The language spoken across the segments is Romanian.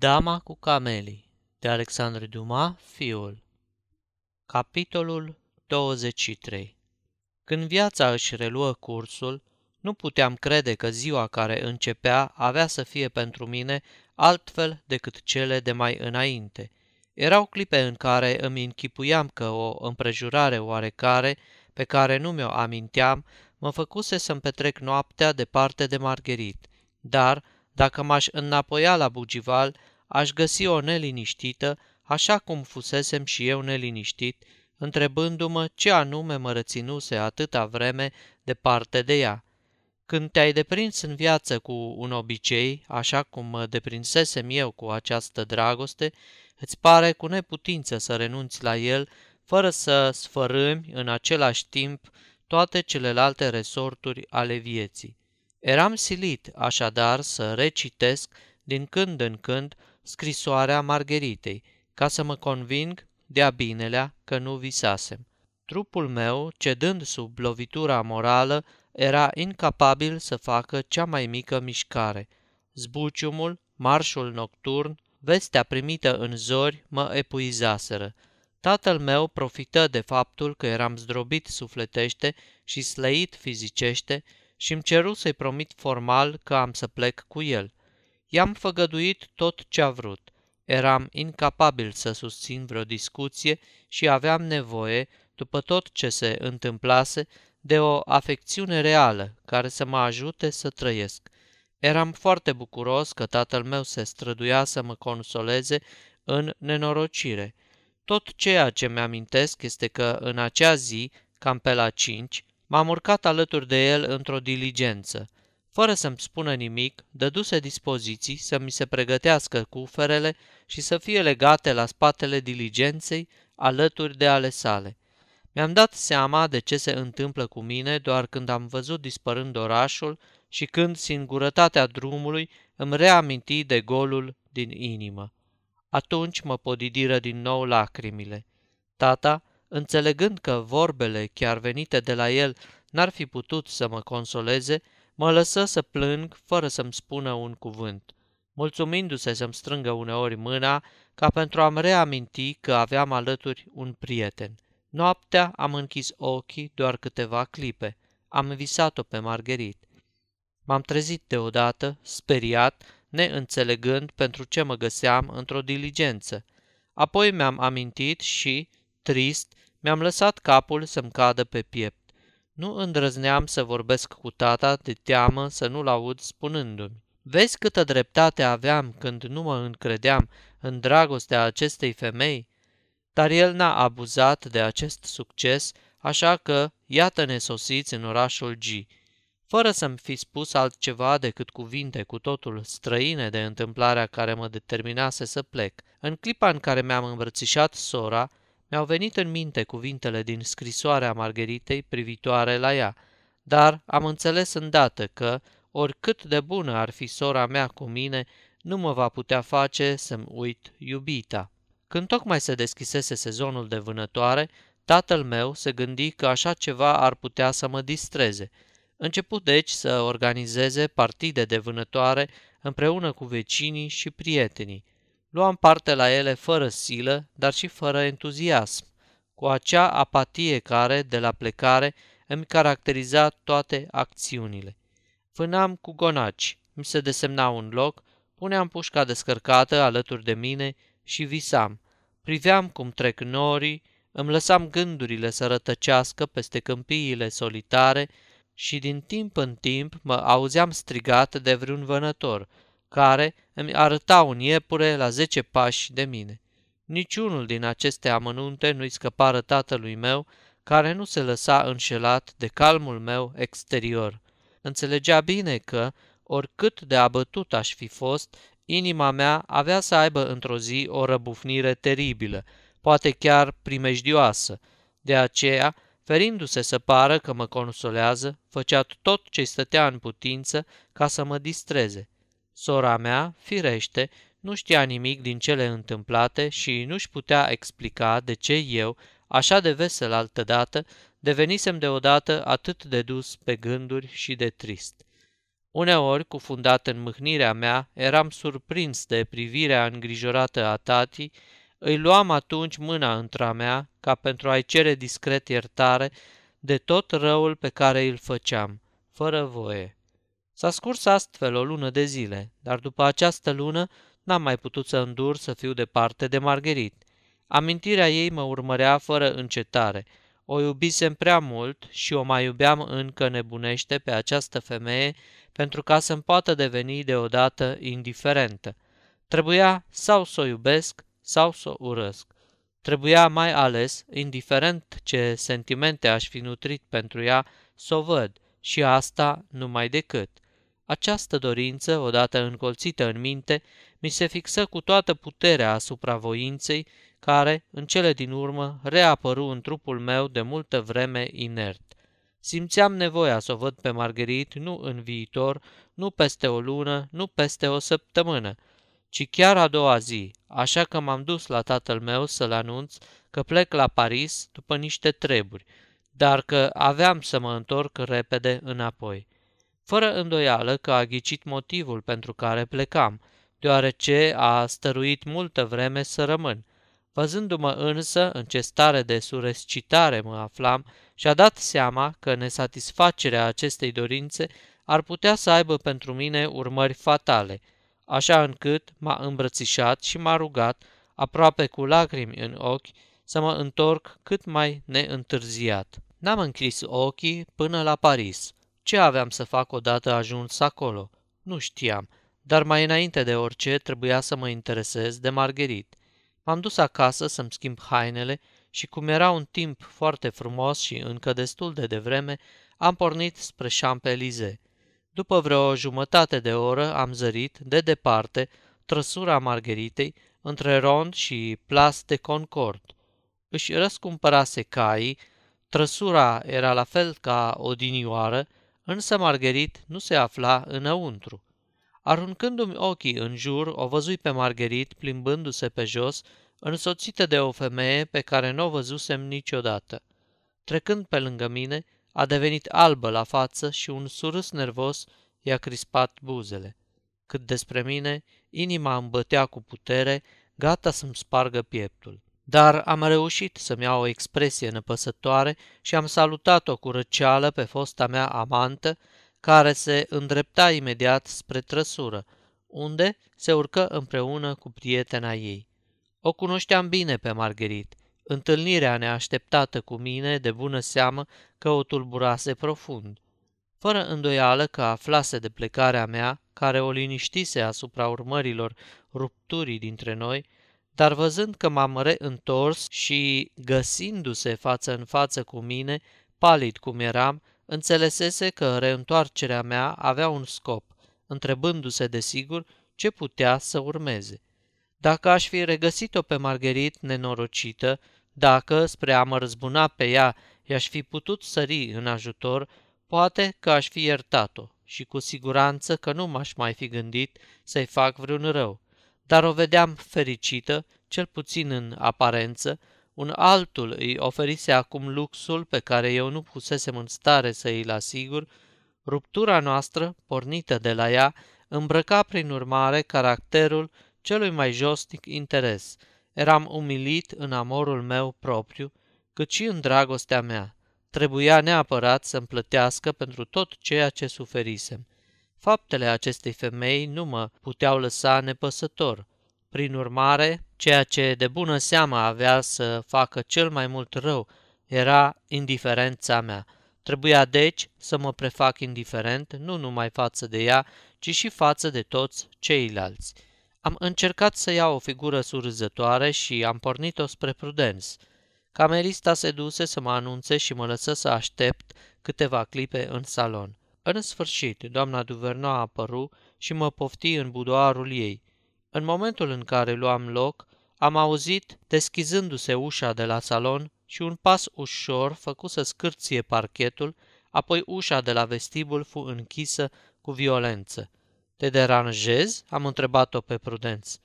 Dama cu camelii de Alexandre Dumas, fiul Capitolul 23 Când viața își reluă cursul, nu puteam crede că ziua care începea avea să fie pentru mine altfel decât cele de mai înainte. Erau clipe în care îmi închipuiam că o împrejurare oarecare, pe care nu mi-o aminteam, mă făcuse să-mi petrec noaptea departe de Margherit, dar, dacă m-aș înapoia la Bugival, aș găsi-o neliniștită, așa cum fusesem și eu neliniștit, întrebându-mă ce anume mă reținuse atâta vreme departe de ea. Când te-ai deprins în viață cu un obicei, așa cum mă deprinsesem eu cu această dragoste, îți pare cu neputință să renunți la el, fără să sfărâmi în același timp toate celelalte resorturi ale vieții. Eram silit, așadar, să recitesc din când în când scrisoarea Margheritei, ca să mă conving de-a binelea că nu visasem. Trupul meu, cedând sub lovitura morală, era incapabil să facă cea mai mică mișcare. Zbuciumul, marșul nocturn, vestea primită în zori mă epuizaseră. Tatăl meu profită de faptul că eram zdrobit sufletește și slăit fizicește și îmi ceru să-i promit formal că am să plec cu el. I-am făgăduit tot ce a vrut. Eram incapabil să susțin vreo discuție și aveam nevoie, după tot ce se întâmplase, de o afecțiune reală care să mă ajute să trăiesc. Eram foarte bucuros că tatăl meu se străduia să mă consoleze în nenorocire. Tot ceea ce mi-amintesc este că în acea zi, cam pe la cinci, m-am urcat alături de el într-o diligență. Fără să-mi spună nimic, dăduse dispoziții să mi se pregătească cuferele și să fie legate la spatele diligenței alături de ale sale. Mi-am dat seama de ce se întâmplă cu mine doar când am văzut dispărând orașul și când singurătatea drumului îmi reaminti de golul din inimă. Atunci mă podidiră din nou lacrimile. Tata, înțelegând că vorbele chiar venite de la el n-ar fi putut să mă consoleze, mă lăsă să plâng fără să-mi spună un cuvânt, mulțumindu-se să-mi strângă uneori mâna ca pentru a-mi reaminti că aveam alături un prieten. Noaptea am închis ochii doar câteva clipe. Am visat-o pe Margherit. M-am trezit deodată, speriat, neînțelegând pentru ce mă găseam într-o diligență. Apoi mi-am amintit și, trist, mi-am lăsat capul să-mi cadă pe piept. Nu îndrăzneam să vorbesc cu tata de teamă să nu-l aud spunându-mi. Vezi câtă dreptate aveam când nu mă încredeam în dragostea acestei femei? Dar el n-a abuzat de acest succes, așa că iată-ne sosiți în orașul G. Fără să-mi fi spus altceva decât cuvinte cu totul străine de întâmplarea care mă determinase să plec, în clipa în care mi-am îmbrățișat sora, mi-au venit în minte cuvintele din scrisoarea Margheritei privitoare la ea, dar am înțeles îndată că, oricât de bună ar fi sora mea cu mine, nu mă va putea face să-mi uit iubita. Când tocmai se deschisese sezonul de vânătoare, tatăl meu se gândi că așa ceva ar putea să mă distreze. Început deci să organizeze partide de vânătoare împreună cu vecinii și prietenii. Luam parte la ele fără silă, dar și fără entuziasm, cu acea apatie care, de la plecare, îmi caracteriza toate acțiunile. Vânam cu gonaci, mi se desemna un loc, puneam pușca descărcată alături de mine și visam. Priveam cum trec norii, îmi lăsam gândurile să rătăcească peste câmpiile solitare și din timp în timp mă auzeam strigat de vreun vânător, care îmi arăta un iepure la zece pași de mine. Niciunul din aceste amănunte nu-i scăpară tatălui meu, care nu se lăsa înșelat de calmul meu exterior. Înțelegea bine că, oricât de abătut aș fi fost, inima mea avea să aibă într-o zi o răbufnire teribilă, poate chiar primejdioasă. De aceea, ferindu-se să pară că mă consolează, făcea tot ce stătea în putință ca să mă distreze. Sora mea, firește, nu știa nimic din cele întâmplate și nu-și putea explica de ce eu, așa de vesel altădată, devenisem deodată atât de dus pe gânduri și de trist. Uneori, cufundat în mâhnirea mea, eram surprins de privirea îngrijorată a tatii, îi luam atunci mâna între mea ca pentru a-i cere discret iertare de tot răul pe care îl făceam, fără voie. S-a scurs astfel o lună de zile, dar după această lună n-am mai putut să îndur să fiu departe de Margherit. Amintirea ei mă urmărea fără încetare. O iubisem prea mult și o mai iubeam încă nebunește pe această femeie pentru ca să-mi poată deveni deodată indiferentă. Trebuia sau să o iubesc sau să o urăsc. Trebuia mai ales, indiferent ce sentimente aș fi nutrit pentru ea, să o văd și asta numai decât. Această dorință, odată încolțită în minte, mi se fixă cu toată puterea asupra voinței, care, în cele din urmă, reapăru în trupul meu de multă vreme inert. Simțeam nevoia să o văd pe Margherit nu în viitor, nu peste o lună, nu peste o săptămână, ci chiar a doua zi, așa că m-am dus la tatăl meu să-l anunț că plec la Paris după niște treburi, dar că aveam să mă întorc repede înapoi. Fără îndoială că a ghicit motivul pentru care plecam, deoarece a stăruit multă vreme să rămân. Văzându-mă însă în ce stare de surescitare mă aflam, și-a dat seama că nesatisfacerea acestei dorințe ar putea să aibă pentru mine urmări fatale, așa încât m-a îmbrățișat și m-a rugat, aproape cu lacrimi în ochi, să mă întorc cât mai neîntârziat. N-am închis ochii până la Paris. Ce aveam să fac odată ajuns acolo? Nu știam, dar mai înainte de orice trebuia să mă interesez de Margherit. M-am dus acasă să-mi schimb hainele și cum era un timp foarte frumos și încă destul de devreme, am pornit spre Champs-Élysées. După vreo jumătate de oră am zărit, de departe, trăsura Margheritei între Rond și Place de Concord. Își răscumpărase caii, trăsura era la fel ca odinioară, însă Margherit nu se afla înăuntru. Aruncându-mi ochii în jur, o văzui pe Margherit plimbându-se pe jos, însoțită de o femeie pe care nu o văzusem niciodată. Trecând pe lângă mine, a devenit albă la față și un surâs nervos i-a crispat buzele. Cât despre mine, inima îmi bătea cu putere, gata să-mi spargă pieptul. Dar am reușit să-mi iau o expresie nepăsătoare și am salutat-o cu răceală pe fosta mea amantă, care se îndrepta imediat spre trăsură, unde se urcă împreună cu prietena ei. O cunoșteam bine pe Margherit. Întâlnirea neașteptată cu mine, de bună seamă, că o tulburase profund. Fără îndoială că aflase de plecarea mea, care o liniștise asupra urmărilor rupturii dintre noi, dar văzând că m-am reîntors și găsindu-se față în față cu mine, palid cum eram, înțelesese că reîntoarcerea mea avea un scop, întrebându-se desigur ce putea să urmeze. Dacă aș fi regăsit-o pe Margherit nenorocită, dacă, spre a mă răzbuna pe ea, i-aș fi putut sări în ajutor, poate că aș fi iertat-o și cu siguranță că nu m-aș mai fi gândit să-i fac vreun rău. Dar o vedeam fericită, cel puțin în aparență, un altul îi oferise acum luxul pe care eu nu pusesem în stare să îl asigur, ruptura noastră, pornită de la ea, îmbrăca prin urmare caracterul celui mai josnic interes. Eram umilit în amorul meu propriu, cât și în dragostea mea. Trebuia neapărat să-mi plătească pentru tot ceea ce suferisem. Faptele acestei femei nu mă puteau lăsa nepăsător. Prin urmare, ceea ce de bună seamă avea să facă cel mai mult rău era indiferența mea. Trebuia deci să mă prefac indiferent nu numai față de ea, ci și față de toți ceilalți. Am încercat să iau o figură surzătoare și am pornit-o spre Prudens. Camerista se duse să mă anunțe și mă lăsă să aștept câteva clipe în salon. În sfârșit, doamna Duvernoa a apărut și mă pofti în budoarul ei. În momentul în care luam loc, am auzit, deschizându-se ușa de la salon, și un pas ușor făcu să scârție parchetul, apoi ușa de la vestibul fu închisă cu violență. Te deranjezi?" am întrebat-o pe Prudenț.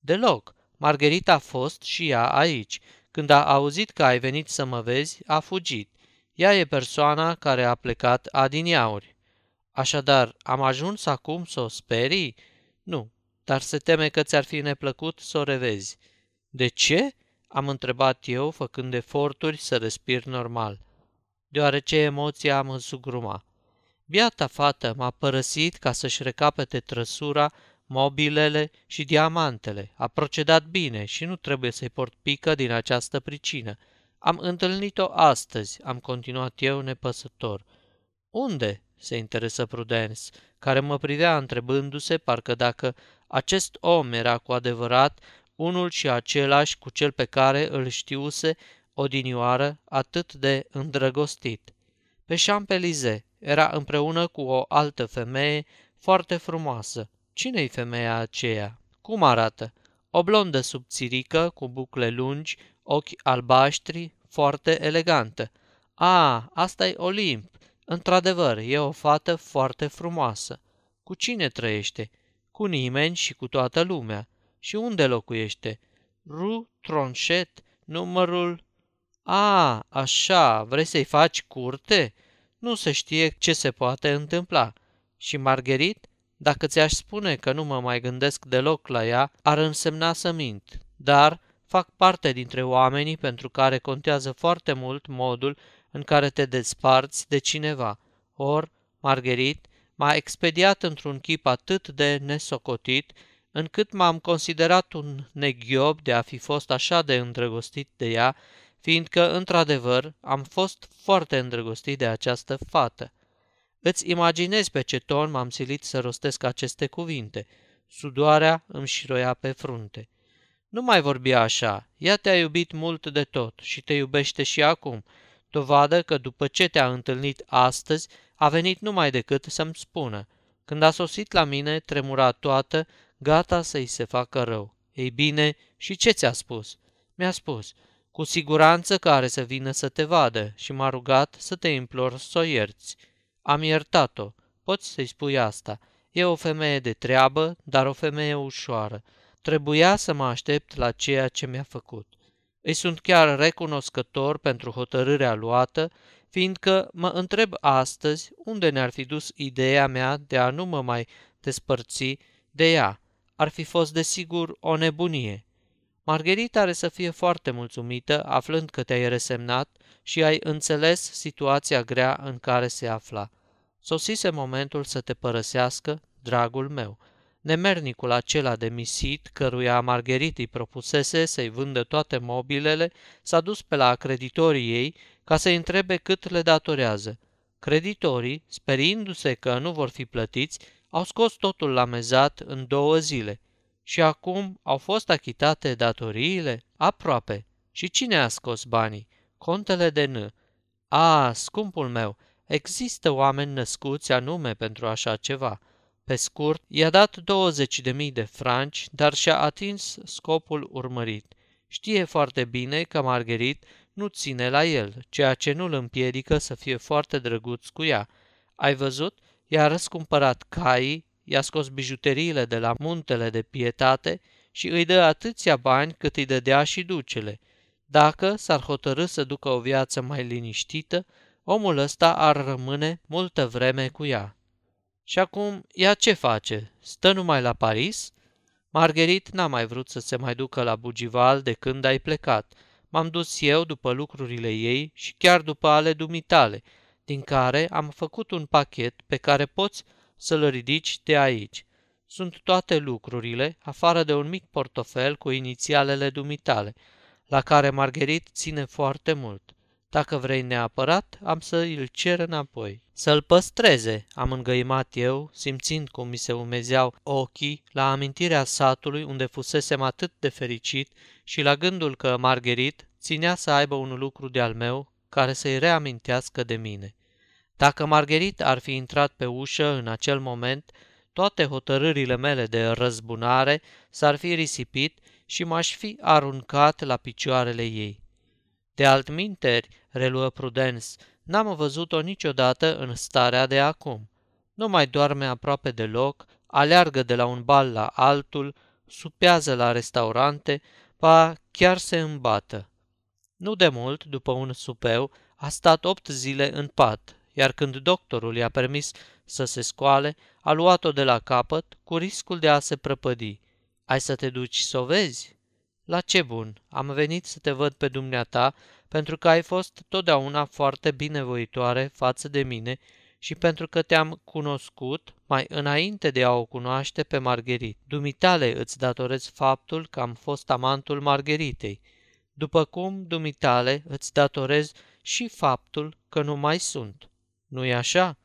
Deloc. Margherita a fost și ea aici. Când a auzit că ai venit să mă vezi, a fugit. Ea e persoana care a plecat adiniauri. Așadar, am ajuns acum să o sperii? Nu, dar se teme că ți-ar fi neplăcut să o revezi. De ce? Am întrebat eu, făcând eforturi să respir normal. Deoarece emoția mă sugruma. Biata fată m-a părăsit ca să-și recapete trăsura, mobilele și diamantele. A procedat bine și nu trebuie să-i port pică din această pricină. Am întâlnit-o astăzi, am continuat eu nepăsător. Unde? Se interesă Prudence, care mă privea întrebându-se parcă dacă acest om era cu adevărat unul și același cu cel pe care îl știuse odinioară atât de îndrăgostit. Pe Champs-Élysées era împreună cu o altă femeie foarte frumoasă. Cine-i femeia aceea? Cum arată? O blondă subțirică, cu bucle lungi, ochi albaștri, foarte elegantă. A, asta e Olimp. Într-adevăr, e o fată foarte frumoasă. Cu cine trăiește? Cu nimeni și cu toată lumea. Și unde locuiește? Rue Tronchet, numărul... A, așa, vrei să-i faci curte? Nu se știe ce se poate întâmpla. Și Margherit? Dacă ți-aș spune că nu mă mai gândesc deloc la ea, ar însemna să mint. Dar fac parte dintre oamenii pentru care contează foarte mult modul în care te desparți de cineva. Or, Margherit m-a expediat într-un chip atât de nesocotit, încât m-am considerat un neghiob de a fi fost așa de îndrăgostit de ea, fiindcă, într-adevăr, am fost foarte îndrăgostit de această fată. Îți imaginezi pe ce ton m-am silit să rostesc aceste cuvinte. Sudoarea îmi șiroia pe frunte. Nu mai vorbi așa, ea te-a iubit mult de tot și te iubește și acum, dovadă că după ce te-a întâlnit astăzi, a venit numai decât să-mi spună. Când a sosit la mine, tremura toată, gata să-i se facă rău. Ei bine, și ce ți-a spus? Mi-a spus, cu siguranță că are să vină să te vadă și m-a rugat să te implor să o ierți. Am iertat-o, poți să-i spui asta. E o femeie de treabă, dar o femeie ușoară. Trebuia să mă aștept la ceea ce mi-a făcut. Îi sunt chiar recunoscător pentru hotărârea luată, fiindcă mă întreb astăzi unde ne-ar fi dus ideea mea de a nu mă mai despărți de ea. Ar fi fost desigur o nebunie. Margherita are să fie foarte mulțumită aflând că te-ai resemnat și ai înțeles situația grea în care se afla. Sosise momentul să te părăsească, dragul meu. Nemernicul acela de misit, căruia Margherit îi propusese să-i vândă toate mobilele, s-a dus pe la creditorii ei ca să-i întrebe cât le datorează. Creditorii, sperindu-se că nu vor fi plătiți, au scos totul la mezat în două zile. Și acum au fost achitate datoriile? Aproape. Și cine a scos banii? Contele de N. A, scumpul meu, există oameni născuți anume pentru așa ceva. Pe scurt, i-a dat 20.000 de franci, dar și-a atins scopul urmărit. Știe foarte bine că Margherit nu ține la el, ceea ce nu îl împiedică să fie foarte drăguț cu ea. Ai văzut? I-a răscumpărat caii, i-a scos bijuteriile de la muntele de pietate și îi dă atâția bani cât îi dădea și ducele. Dacă s-ar hotărâ să ducă o viață mai liniștită, omul ăsta ar rămâne multă vreme cu ea. Și acum, ea ce face? Stă numai la Paris? Margherit n-a mai vrut să se mai ducă la Bugival de când ai plecat. M-am dus eu după lucrurile ei și chiar după ale dumitale, din care am făcut un pachet pe care poți să-l ridici de aici. Sunt toate lucrurile, afară de un mic portofel cu inițialele dumitale, la care Margherit ține foarte mult. Dacă vrei neapărat, am să îl cer înapoi. Să-l păstreze, am îngăimat eu, simțind cum mi se umezeau ochii la amintirea satului unde fusesem atât de fericit și la gândul că Margherit ținea să aibă un lucru de-al meu care să-i reamintească de mine. Dacă Margherit ar fi intrat pe ușă în acel moment, toate hotărârile mele de răzbunare s-ar fi risipit și m-aș fi aruncat la picioarele ei. De altminteri, reluă Prudence, n-am văzut-o niciodată în starea de acum. Nu mai doarme aproape deloc, aleargă de la un bal la altul, supează la restaurante, pa chiar se îmbată. Nu de mult, după un supeu, a stat opt zile în pat, iar când doctorul i-a permis să se scoale, a luat-o de la capăt, cu riscul de a se prăpădi. Ai să te duci să o vezi? La ce bun? Am venit să te văd pe dumneata, pentru că ai fost totdeauna foarte binevoitoare față de mine și pentru că te-am cunoscut mai înainte de a o cunoaște pe Margherit. Dumitale îți datorez faptul că am fost amantul Margheritei, după cum, dumitale, îți datorez și faptul că nu mai sunt. Nu-i așa?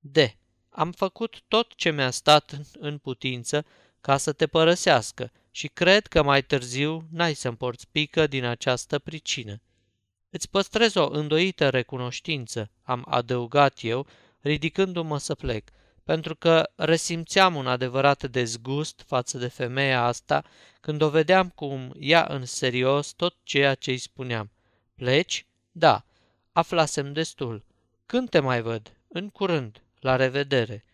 De, am făcut tot ce mi-a stat în, în putință ca să te părăsească și cred că mai târziu n-ai să-mi porți pică din această pricină. Îți păstrez o îndoită recunoștință, am adăugat eu, ridicându-mă să plec, pentru că resimțeam un adevărat dezgust față de femeia asta când o vedeam cum ia în serios tot ceea ce îi spuneam. Pleci? Da. Aflasem destul. Când te mai văd? În curând. La revedere.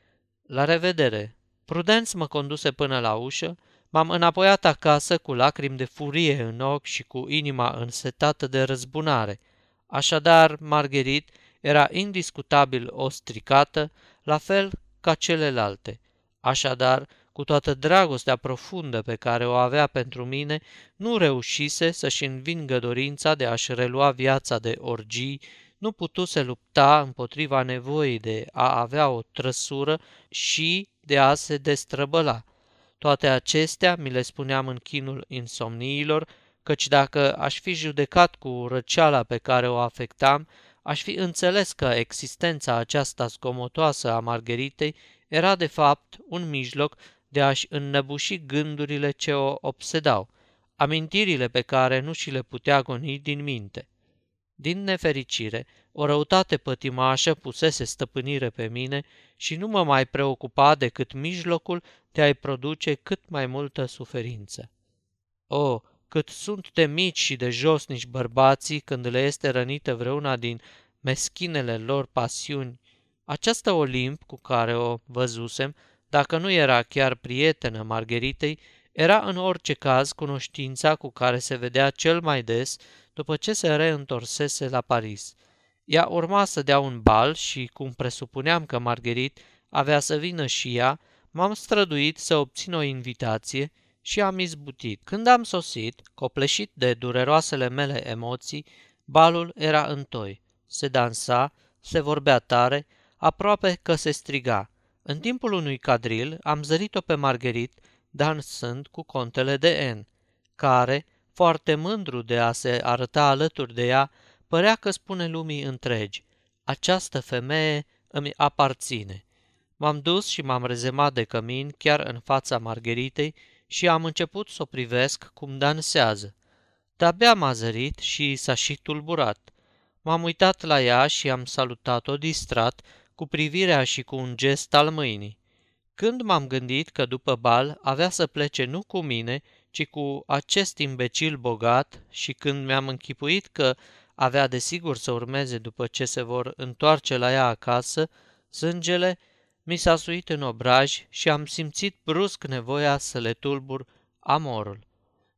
La revedere. Prudenț mă conduse până la ușă, m-am înapoiat acasă cu lacrimi de furie în ochi și cu inima însetată de răzbunare. Așadar, Margherit era indiscutabil o stricată, la fel ca celelalte. Așadar, cu toată dragostea profundă pe care o avea pentru mine, nu reușise să-și învingă dorința de a-și relua viața de orgii, nu putuse lupta împotriva nevoii de a avea o trăsură și de a se destrăbăla. Toate acestea mi le spuneam în chinul insomniilor, căci dacă aș fi judecat cu răceala pe care o afectam, aș fi înțeles că existența aceasta zgomotoasă a Margheritei era de fapt un mijloc de a-și înnăbuși gândurile ce o obsedau, amintirile pe care nu și le putea goni din minte. Din nefericire, o răutate pătimașă pusese stăpânire pe mine și nu mă mai preocupa decât mijlocul de a-i produce cât mai multă suferință. O, cât sunt de mici și de josnici bărbații când le este rănită vreuna din meschinele lor pasiuni. Această Olimp cu care o văzusem, dacă nu era chiar prietenă Margheritei, era în orice caz cunoștința cu care se vedea cel mai des după ce se reîntorsese la Paris. Ea urma să dea un bal și, cum presupuneam că Margherit avea să vină și ea, m-am străduit să obțin o invitație și am izbutit. Când am sosit, copleșit de dureroasele mele emoții, balul era întoi. Se dansa, se vorbea tare, aproape că se striga. În timpul unui cadril am zărit-o pe Margherit dansând cu contele de N, care, foarte mândru de a se arăta alături de ea, părea că spune lumii întregi, această femeie îmi aparține. M-am dus și m-am rezemat de cămin chiar în fața Margheritei și am început să o privesc cum dansează. De-abia m-a zărit și s-a și tulburat. M-am uitat la ea și am salutat-o distrat, cu privirea și cu un gest al mâinii. Când m-am gândit că după bal avea să plece nu cu mine, ci cu acest imbecil bogat și când mi-am închipuit că avea de sigur să urmeze după ce se vor întoarce la ea acasă, sângele mi s-a suit în obraj și am simțit brusc nevoia să le tulbur amorul.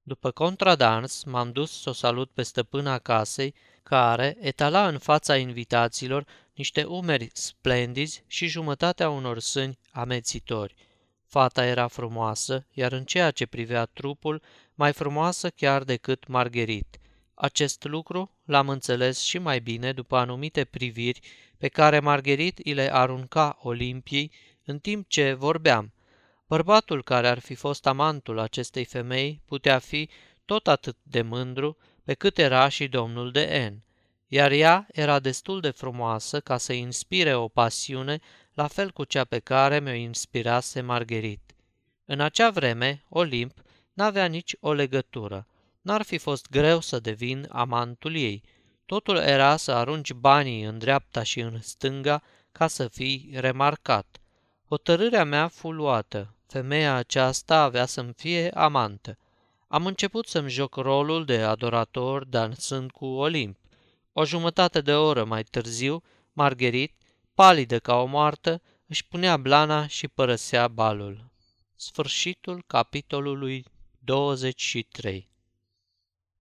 După contradans, m-am dus să o salut pe stăpâna casei, care etala în fața invitaților niște umeri splendizi și jumătatea unor sâni amețitori. Fata era frumoasă, iar în ceea ce privea trupul, mai frumoasă chiar decât Margherit. Acest lucru l-am înțeles și mai bine după anumite priviri pe care Margherit îi le arunca Olimpiei în timp ce vorbeam. Bărbatul care ar fi fost amantul acestei femei putea fi tot atât de mândru pe cât era și domnul de N, iar ea era destul de frumoasă ca să inspire o pasiune la fel cu cea pe care mi-o inspirase Margherit. În acea vreme, Olimp n-avea nici o legătură. N-ar fi fost greu să devin amantul ei. Totul era să arunci banii în dreapta și în stânga ca să fii remarcat. Hotărârea mea fu luată. Femeia aceasta avea să-mi fie amantă. Am început să-mi joc rolul de adorator dansând cu Olimp. O jumătate de oră mai târziu, Margherit, palidă ca o moartă, își punea blana și părăsea balul. Sfârșitul capitolului 23